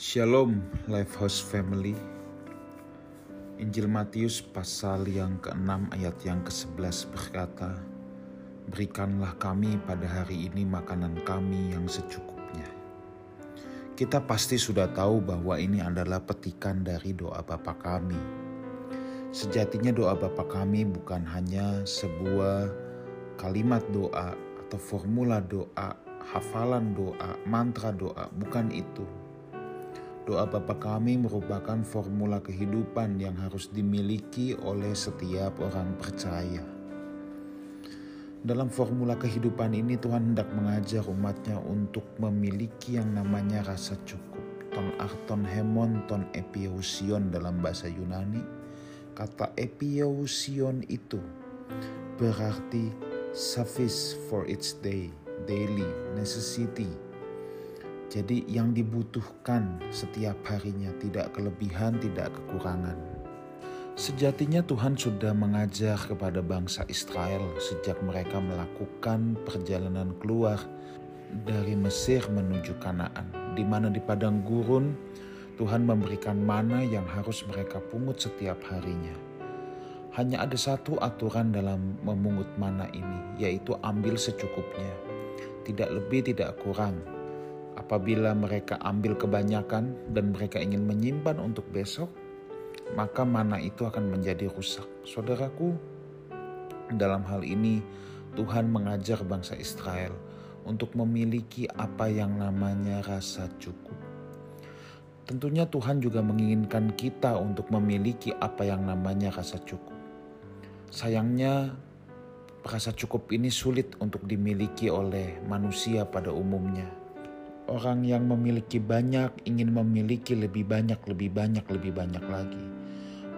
Shalom Lifehouse Family. Injil Matius pasal yang ke-6 ayat yang ke-11 berkata Berikanlah kami pada hari ini makanan kami yang secukupnya. Kita pasti sudah tahu bahwa ini adalah petikan dari doa Bapa kami. Sejatinya doa Bapa kami bukan hanya sebuah kalimat doa atau formula doa, hafalan doa, mantra doa, bukan itu Doa Bapa kami merupakan formula kehidupan yang harus dimiliki oleh setiap orang percaya. Dalam formula kehidupan ini Tuhan hendak mengajar umatnya untuk memiliki yang namanya rasa cukup. Ton arton hemon ton epiousion dalam bahasa Yunani. Kata epiousion itu berarti suffice for its day, daily necessity jadi yang dibutuhkan setiap harinya tidak kelebihan, tidak kekurangan. Sejatinya Tuhan sudah mengajar kepada bangsa Israel sejak mereka melakukan perjalanan keluar dari Mesir menuju Kanaan, di mana di padang gurun Tuhan memberikan mana yang harus mereka pungut setiap harinya. Hanya ada satu aturan dalam memungut mana ini, yaitu ambil secukupnya, tidak lebih, tidak kurang Apabila mereka ambil kebanyakan dan mereka ingin menyimpan untuk besok, maka mana itu akan menjadi rusak. Saudaraku, dalam hal ini Tuhan mengajar bangsa Israel untuk memiliki apa yang namanya rasa cukup. Tentunya Tuhan juga menginginkan kita untuk memiliki apa yang namanya rasa cukup. Sayangnya, rasa cukup ini sulit untuk dimiliki oleh manusia pada umumnya Orang yang memiliki banyak ingin memiliki lebih banyak, lebih banyak, lebih banyak lagi.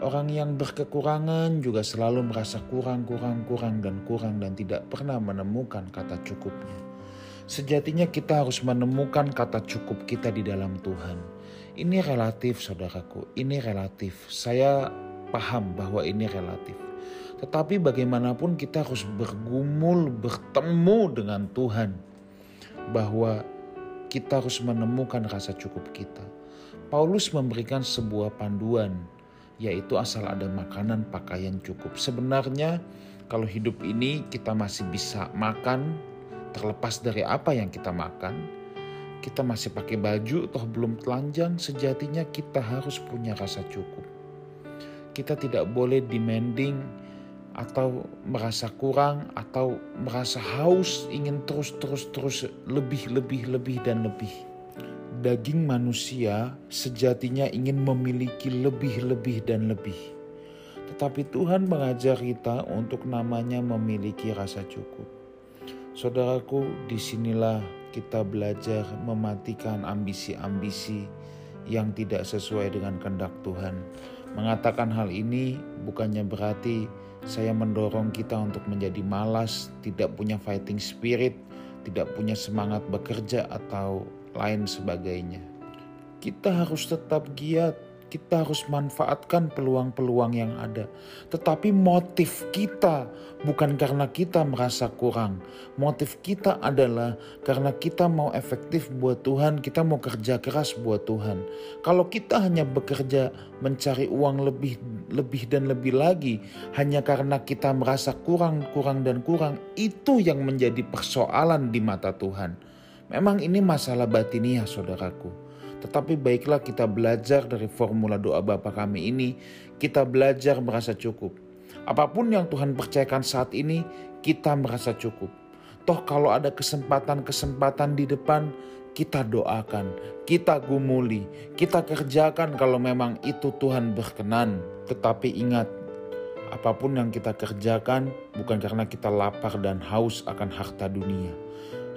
Orang yang berkekurangan juga selalu merasa kurang, kurang, kurang, dan kurang, dan tidak pernah menemukan kata cukupnya. Sejatinya, kita harus menemukan kata cukup kita di dalam Tuhan. Ini relatif, saudaraku. Ini relatif. Saya paham bahwa ini relatif. Tetapi bagaimanapun kita harus bergumul, bertemu dengan Tuhan. Bahwa kita harus menemukan rasa cukup kita. Paulus memberikan sebuah panduan, yaitu asal ada makanan pakaian cukup. Sebenarnya kalau hidup ini kita masih bisa makan terlepas dari apa yang kita makan, kita masih pakai baju toh belum telanjang, sejatinya kita harus punya rasa cukup. Kita tidak boleh demanding atau merasa kurang atau merasa haus ingin terus terus terus lebih lebih lebih dan lebih. Daging manusia sejatinya ingin memiliki lebih lebih dan lebih. Tetapi Tuhan mengajar kita untuk namanya memiliki rasa cukup. Saudaraku di sinilah kita belajar mematikan ambisi-ambisi yang tidak sesuai dengan kehendak Tuhan mengatakan hal ini bukannya berarti saya mendorong kita untuk menjadi malas, tidak punya fighting spirit, tidak punya semangat bekerja atau lain sebagainya. Kita harus tetap giat kita harus manfaatkan peluang-peluang yang ada. Tetapi motif kita bukan karena kita merasa kurang. Motif kita adalah karena kita mau efektif buat Tuhan, kita mau kerja keras buat Tuhan. Kalau kita hanya bekerja mencari uang lebih lebih dan lebih lagi hanya karena kita merasa kurang, kurang dan kurang, itu yang menjadi persoalan di mata Tuhan. Memang ini masalah batiniah saudaraku. Tetapi baiklah kita belajar dari formula doa Bapa kami ini, kita belajar merasa cukup. Apa pun yang Tuhan percayakan saat ini, kita merasa cukup. Toh kalau ada kesempatan-kesempatan di depan, kita doakan, kita gumuli, kita kerjakan kalau memang itu Tuhan berkenan. Tetapi ingat, apa pun yang kita kerjakan bukan karena kita lapar dan haus akan harta dunia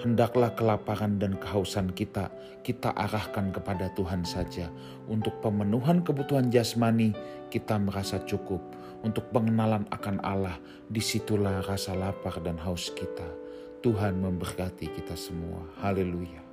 hendaklah kelaparan dan kehausan kita kita arahkan kepada Tuhan saja. Untuk pemenuhan kebutuhan jasmani kita merasa cukup. Untuk pengenalan akan Allah di situlah rasa lapar dan haus kita. Tuhan memberkati kita semua. Haleluya.